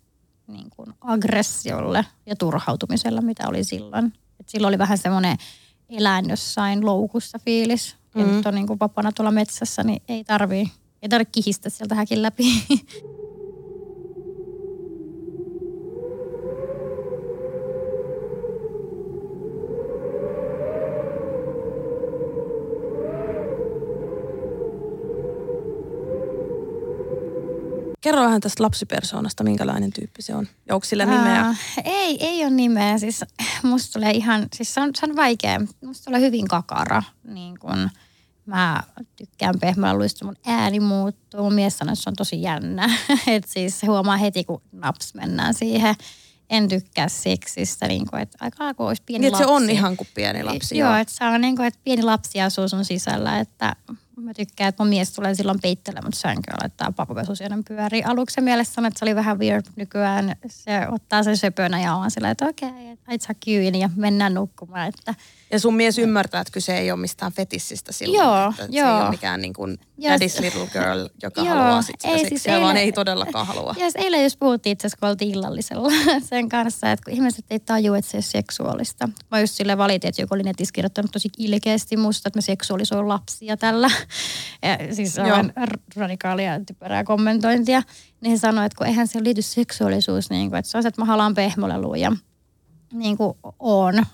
niin kuin aggressiolle ja turhautumiselle, mitä oli silloin. Et silloin oli vähän semmoinen eläin jossain loukussa fiilis. Mm. Ja nyt on niin kuin vapaana tuolla metsässä, niin ei tarvii, ei tarvitse kihistä sieltä häkin läpi. Kerro vähän tästä lapsipersoonasta, minkälainen tyyppi se on. Ja onko sillä nimeä? Ää, ei, ei ole nimeä. Siis musta tulee ihan, siis se on, se on vaikea. Musta tulee hyvin kakara. Niin kun mä tykkään pehmeällä luista, mun ääni muuttuu. Mun mies sanoo, että se on tosi jännä. että siis huomaa heti, kun naps mennään siihen. En tykkää seksistä, niin kuin, että aika kuin olisi pieni niin, lapsi. se on ihan kuin pieni lapsi. Joo, joo että on niin kuin, että pieni lapsi asuu sun sisällä, että mä tykkään, että mun mies tulee silloin peittelemään mut sänkyä laittaa papapesusienen pyöriin. Aluksi mielessä että se oli vähän weird, nykyään se ottaa sen söpönä ja on sillä, että okei, okay, että kyyni ja mennään nukkumaan. Että ja sun mies ymmärtää, että kyse ei ole mistään fetissistä silloin. Joo, että joo. Se ei ole mikään niin kuin daddy's little girl, joka joo, haluaa sit sitä ei, seksiä, siis eilen, vaan ei todellakaan halua. Ja eilen just puhuttiin itse asiassa, kun oltiin illallisella sen kanssa, että kun ihmiset ei taju, että se ei ole seksuaalista. Mä just sille valitin, että joku oli netissä kirjoittanut tosi ilkeästi musta, että mä seksuaalisoin lapsia tällä. Ja siis on radikaalia typerää kommentointia. Niin sanoi, että kun eihän se liity seksuaalisuus, niin kuin, että se on se, että mä halaan pehmoleluun ja niin kuin on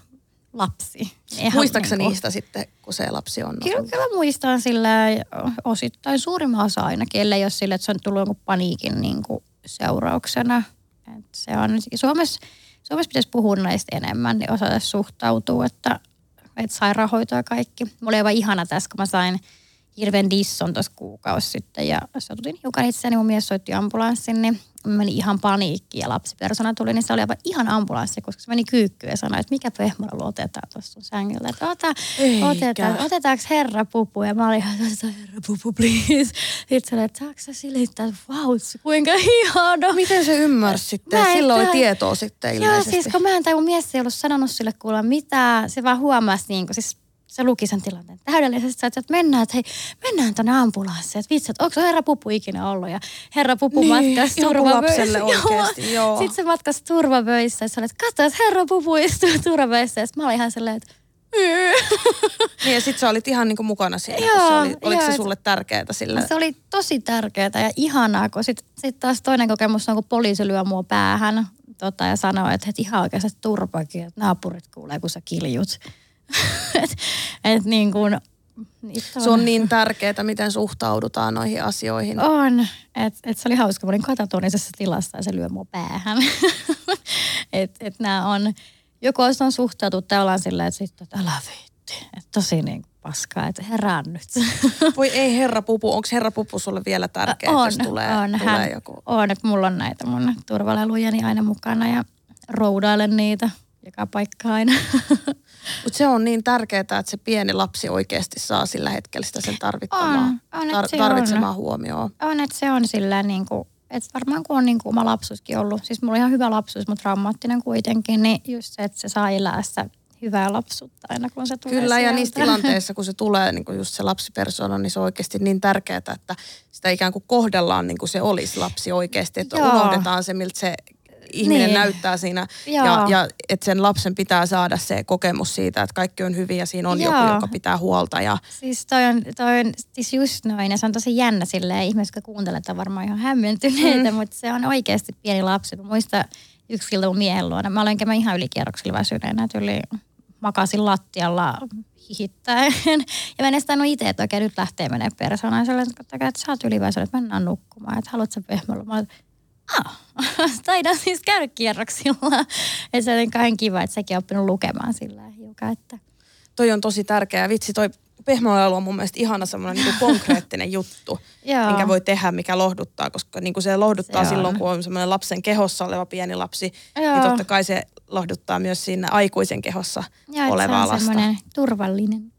lapsi. Eihän Muistatko niin niistä sitten, kun se lapsi on? Kyllä, kyllä muistan sillä osittain suurimman osa ainakin, ellei ole sille, että se on tullut jonkun paniikin niin kuin seurauksena. Et se on, Suomessa, Suomessa pitäisi puhua näistä enemmän, niin osata suhtautua, että, että sairaanhoito ja kaikki. Mulla oli aivan ihana tässä, kun mä sain hirveän disson tuossa kuukausi sitten ja satutin hiukan itseäni, mun mies soitti ambulanssin, niin meni ihan paniikki ja lapsipersona tuli, niin se oli aivan ihan ambulanssi, koska se meni kyykkyyn ja sanoi, että mikä pehmolla otetaan tuossa sun sängyllä. Että ota, otetaan, otetaanko herra pupu? Ja mä olin ihan, herra pupu, please. Sitten oli, että saako sä silittää, vau, kuinka ihana. Miten se ymmärsi sitten? Silloin oli tietoa sitten ilmeisesti. Joo, siis kun mä en, tai mun mies ei ollut sanonut sille kuulla mitään. Se vaan huomasi, niin kuin, siis se luki sen tilanteen täydellisesti. Että mennään, että hei, mennään tänne ambulanssiin. Että vitsi, että onko herra Pupu ikinä ollut? Ja herra Pupu niin, matkasi turvavöissä. oikeasti, joo. Sitten se matkasi turvavöissä. Ja se oli, että katso, että herra Pupu istuu turvavöissä. Ja mä olin ihan silleen, että niin ja sit sä olit ihan niinku mukana siinä, joo, se oli, oliko joo, se sulle tärkeää sillä? Se oli tosi tärkeää ja ihanaa, kun sit, sit taas toinen kokemus on, kun poliisi lyö mua päähän tota, ja sanoo, että, että ihan oikeasti turpakin, että naapurit kuulee, kun sä kiljut. Et, et niin kuin, se on niin tärkeää, miten suhtaudutaan noihin asioihin. On. Et, et se oli hauska. Mä olin katatonisessa tilassa ja se lyö mua päähän. että et nämä on, joko on suhtautu tai ollaan silleen, että sitten, että älä viitti. Että tosi niin paskaa, että herään nyt. Voi ei herra pupu, onko herra pupu sulle vielä tärkeä, on, jos tulee, on, tulee hän, joku? On, että mulla on näitä mun turvalelujani aina mukana ja roudailen niitä joka paikka aina. Mutta se on niin tärkeää, että se pieni lapsi oikeasti saa sillä hetkellä sitä sen tarvittamaa, on, on, tar- tarvitsemaa on. huomioon. On, että se on sillä niin kuin, että varmaan kun on niin kuin oma lapsuuskin ollut, siis mulla on ihan hyvä lapsuus, mutta traumaattinen kuitenkin, niin just se, että se saa elää sitä hyvää lapsuutta aina, kun se tulee Kyllä, sieltä. ja niissä tilanteissa, kun se tulee, niin kuin just se lapsipersona, niin se on oikeasti niin tärkeää, että sitä ikään kuin kohdellaan niin kuin se olisi lapsi oikeasti. Että Joo. unohdetaan se, miltä se ihminen niin. näyttää siinä. Joo. Ja, ja että sen lapsen pitää saada se kokemus siitä, että kaikki on hyvin ja siinä on Joo. joku, joka pitää huolta. Ja... Siis toi on, toi on siis just noin ja se on tosi jännä silleen. Ihmiset, jotka kuuntelevat, on varmaan ihan hämmentyneitä, mm. mutta se on oikeasti pieni lapsi. Mä muistan yksi ilta mun miehen luona. Mä olen käymään ihan ylikierroksilla väsyneenä, yli makasin lattialla hihittäen. Ja mä en edes itse, että okei nyt lähtee menee persoonaan. Sellainen, että, sä oot yliväisynyt, että mennään nukkumaan. Että haluatko sä pehmolla? Mä ah, taidan siis käydä kierroksilla. että se on kahden kiva, että sekin on oppinut lukemaan sillä hiukan. Että. Toi on tosi tärkeä. Vitsi, toi pehmoilu on mun mielestä ihana semmoinen niin konkreettinen juttu, minkä voi tehdä, mikä lohduttaa, koska niin kuin se lohduttaa se silloin, on. kun on semmoinen lapsen kehossa oleva pieni lapsi, niin Joo. niin totta kai se lohduttaa myös siinä aikuisen kehossa Joo, olevaa lasta. semmoinen turvallinen.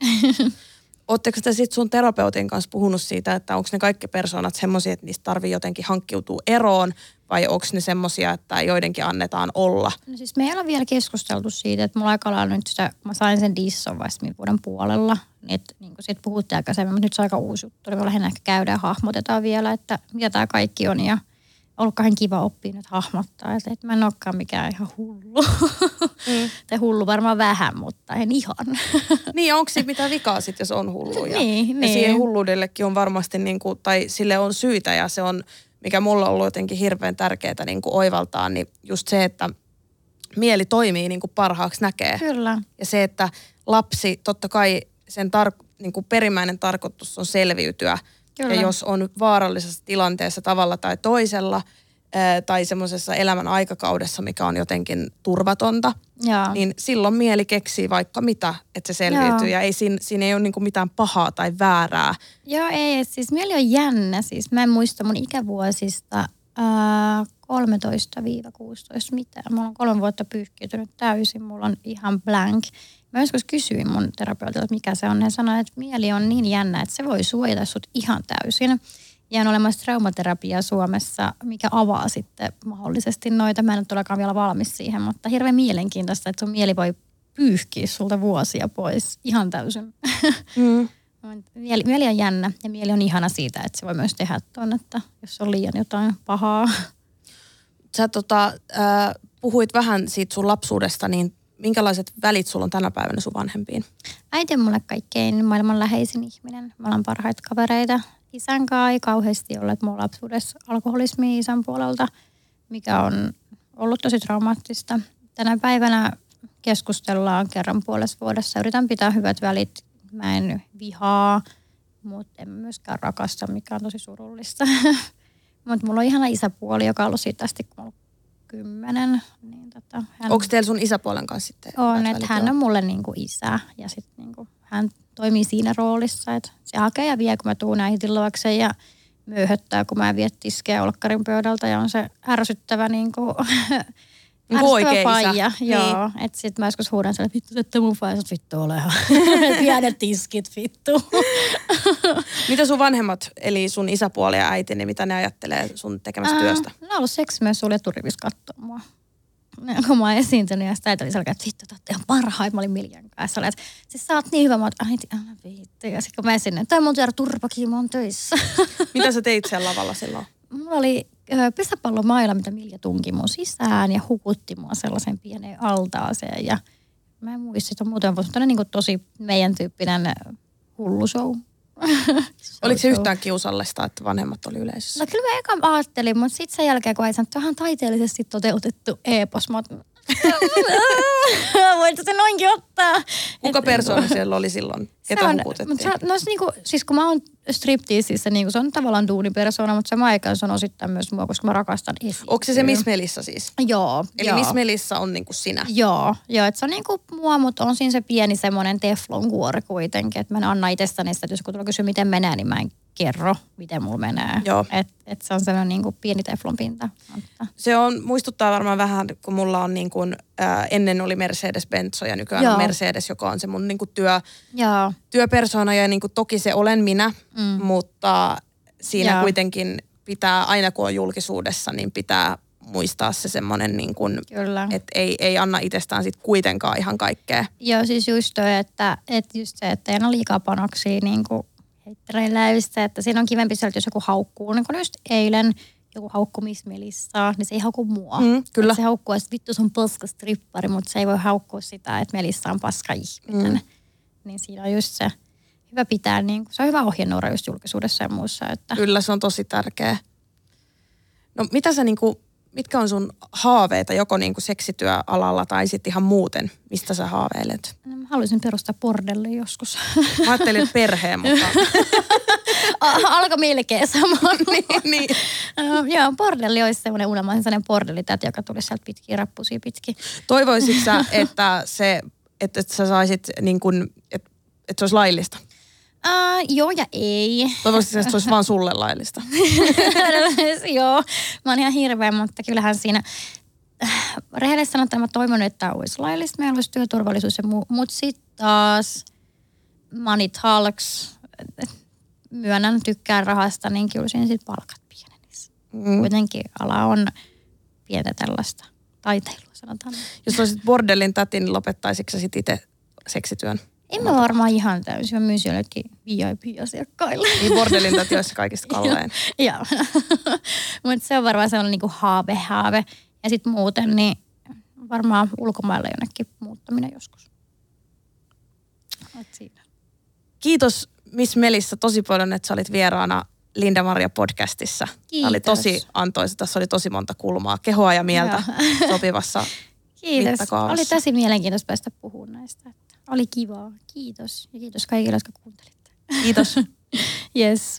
Oletteko te sitten sun terapeutin kanssa puhunut siitä, että onko ne kaikki persoonat semmoisia, että niistä tarvii jotenkin hankkiutua eroon, vai onko ne semmoisia, että joidenkin annetaan olla? No siis me ei ole vielä keskusteltu siitä, että mulla aika lailla nyt sitä, mä sain sen disson vasta vuoden puolella, niin että niin siitä puhuttiin aikaisemmin, mutta nyt se on aika uusi juttu, niin lähinnä ehkä käydään hahmotetaan vielä, että mitä tämä kaikki on ja ollut kauhean kiva oppia nyt hahmottaa, että, että mä en olekaan mikään ihan hullu. Mm. tai hullu varmaan vähän, mutta en ihan. niin, onko siinä mitään vikaa sitten, jos on hullu? Ja, niin, ja niin. siihen hulluudellekin on varmasti, niin kuin, tai sille on syytä ja se on, mikä mulla on ollut jotenkin hirveän tärkeää niin kuin oivaltaa, niin just se, että mieli toimii niin kuin parhaaksi näkee. Kyllä. Ja se, että lapsi, totta kai sen tar- niin kuin perimmäinen tarkoitus on selviytyä – Kyllä. Ja jos on vaarallisessa tilanteessa tavalla tai toisella tai semmoisessa elämän aikakaudessa, mikä on jotenkin turvatonta, Jaa. niin silloin mieli keksii vaikka mitä, että se selviytyy. Jaa. Ja ei, siinä, siinä ei ole niinku mitään pahaa tai väärää. Joo, ei. Siis mieli on jännä. Siis mä en muista mun ikävuosista ää, 13-16 mitään. Mulla on kolme vuotta pyyhkiytynyt täysin. Mulla on ihan blank. Mä joskus kysyin mun terapeutilta, että mikä se on. Hän sanoi, että mieli on niin jännä, että se voi suojata sut ihan täysin. Ja on olemassa traumaterapia Suomessa, mikä avaa sitten mahdollisesti noita. Mä en ole todellakaan vielä valmis siihen, mutta hirveän mielenkiintoista, että sun mieli voi pyyhkiä sulta vuosia pois ihan täysin. Mm. mieli, mieli on jännä ja mieli on ihana siitä, että se voi myös tehdä tuon, että jos on liian jotain pahaa. Sä tota, äh, puhuit vähän siitä sun lapsuudesta, niin minkälaiset välit sulla on tänä päivänä sun vanhempiin? Äiti on mulle kaikkein maailman läheisin ihminen. Me ollaan parhaita kavereita. Isän kanssa ei kauheasti ole mulla lapsuudessa alkoholismi isän puolelta, mikä on ollut tosi traumaattista. Tänä päivänä keskustellaan kerran puolessa vuodessa. Yritän pitää hyvät välit. Mä en vihaa, mutta en myöskään rakasta, mikä on tosi surullista. mutta mulla on ihana isäpuoli, joka on ollut siitä asti, kun kymmenen. Niin tota, hän... Onko teillä sun isäpuolen kanssa sitten? On, että hän on mulle niinku isä ja sitten niinku, hän toimii siinä roolissa, että se hakee ja vie, kun mä tuun äitin luokse ja myöhöttää, kun mä viet tiskejä olkkarin pöydältä ja on se ärsyttävä Niinku oikein faija, niin. joo. Että sit mä joskus huudan sille, vittu, että mun faijat vittu ole Pienet tiskit, vittu. mitä sun vanhemmat, eli sun isäpuoli ja äiti, niin mitä ne ajattelee sun tekemästä äh, työstä? Ne on ollut seksi myös suljeturivis katsoa mua. Kun mä oon esiintynyt ja sitä äiti oli sellainen, että vittu, te ihan parhaita. Mä olin Miljan kanssa. Oli, että siis sä oot niin hyvä. Mä oon, äiti, älä vittu. Ja sitten kun mä sinne, toi mun työ turpakin, mä oon töissä. mitä sä teit siellä lavalla silloin? Mulla oli pesäpallomailla, mitä Milja tunki mun sisään ja hukutti mua sellaisen pieneen altaaseen. Ja mä en muista, että muuten mutta niin kuin tosi meidän tyyppinen hullushow. Oliko se yhtään kiusallista, että vanhemmat oli yleisössä? No kyllä mä eka ajattelin, mutta sitten sen jälkeen, kun että vähän taiteellisesti toteutettu epos, mä Voit se noinkin ottaa. Kuka persoona siellä oli silloin? Ketä on, mutta se, no, niinku, siis kun mä oon stripteasissä, niin se on tavallaan duunipersona, mutta se aikaan se on osittain myös mua, koska mä rakastan esiintyä. Onko se se Miss Melissa siis? Joo. Eli joo. Miss Melissa on niinku sinä? Joo, joo että se on niinku mua, mutta on siinä se pieni semmoinen teflon kuori kuitenkin, että mä en anna itsestäni sitä, että jos tulee kysyä, miten menee, niin mä en kerro, miten mulla menee. Joo. Et, et se on semmoinen niin kuin pieni teflon pinta. Se on, muistuttaa varmaan vähän, kun mulla on niin kuin, ää, ennen oli Mercedes-Benz ja nykyään Joo. on Mercedes, joka on se mun niin kuin työ, Joo. Työpersona ja niin kuin, toki se olen minä, mm. mutta siinä Joo. kuitenkin pitää, aina kun on julkisuudessa, niin pitää muistaa se semmoinen, niin kuin, että ei, ei anna itsestään sit kuitenkaan ihan kaikkea. Joo, siis just toi, että, että just se, että ei ole liikaa panoksia niin kuin heittereillä että siinä on kivempi sieltä, jos joku haukkuu. Niin kuin just eilen joku haukku Miss niin se ei hauku mua. Mm, kyllä. Että se haukkuu, että vittu sun paska strippari, mutta se ei voi haukkua sitä, että Melissa on paska ihminen. Mm. Niin siinä on just se hyvä pitää, niin se on hyvä ohjenuora just julkisuudessa ja muussa. Että... Kyllä, se on tosi tärkeä. No mitä sä niinku, mitkä on sun haaveita joko niinku seksityöalalla tai sitten ihan muuten? Mistä sä haaveilet? No, mä haluaisin perustaa bordelli joskus. Mä ajattelin, perheen, mutta... Alkoi melkein sama. niin, niin. Uh, joo, bordelli olisi semmoinen unelma, sellainen bordellitäti, joka tulisi sieltä pitkin, rappusia pitkin. Toivoisitko sä, että, se, että, että sä saisit, niin kuin, että, että se olisi laillista? Uh, joo ja ei. Toivottavasti että se olisi vaan sulle laillista. joo, mä oon ihan hirveä, mutta kyllähän siinä äh, rehellisesti sanottuna mä toivon, että tämä olisi laillista. Meillä olisi työturvallisuus ja muu. Mutta sitten taas money talks, myönnän, tykkään rahasta, niin kyllä siinä sitten palkat pienenis. Mm. Kuitenkin ala on pientä tällaista taiteilua, sanotaan. Jos olisit bordellin täti, niin lopettaisitko sitten itse seksityön? En mä varmaan ihan täysin. Mä myisin jollekin VIP-asiakkaille. Niin bordellin täti olisi kaikista kallein. Joo. Mutta se on varmaan sellainen niinku haave, haave. Ja sitten muuten, niin varmaan ulkomaille jonnekin muuttaminen joskus. Kiitos Miss Melissa tosi paljon, että sä olit vieraana Linda Maria podcastissa. Kiitos. Tämä oli tosi antoisa. Tässä oli tosi monta kulmaa, kehoa ja mieltä sopivassa Kiitos. Oli tosi mielenkiintoista päästä puhumaan näistä. Oli kivaa. Kiitos. Ja kiitos kaikille, jotka kuuntelitte. Kiitos. yes.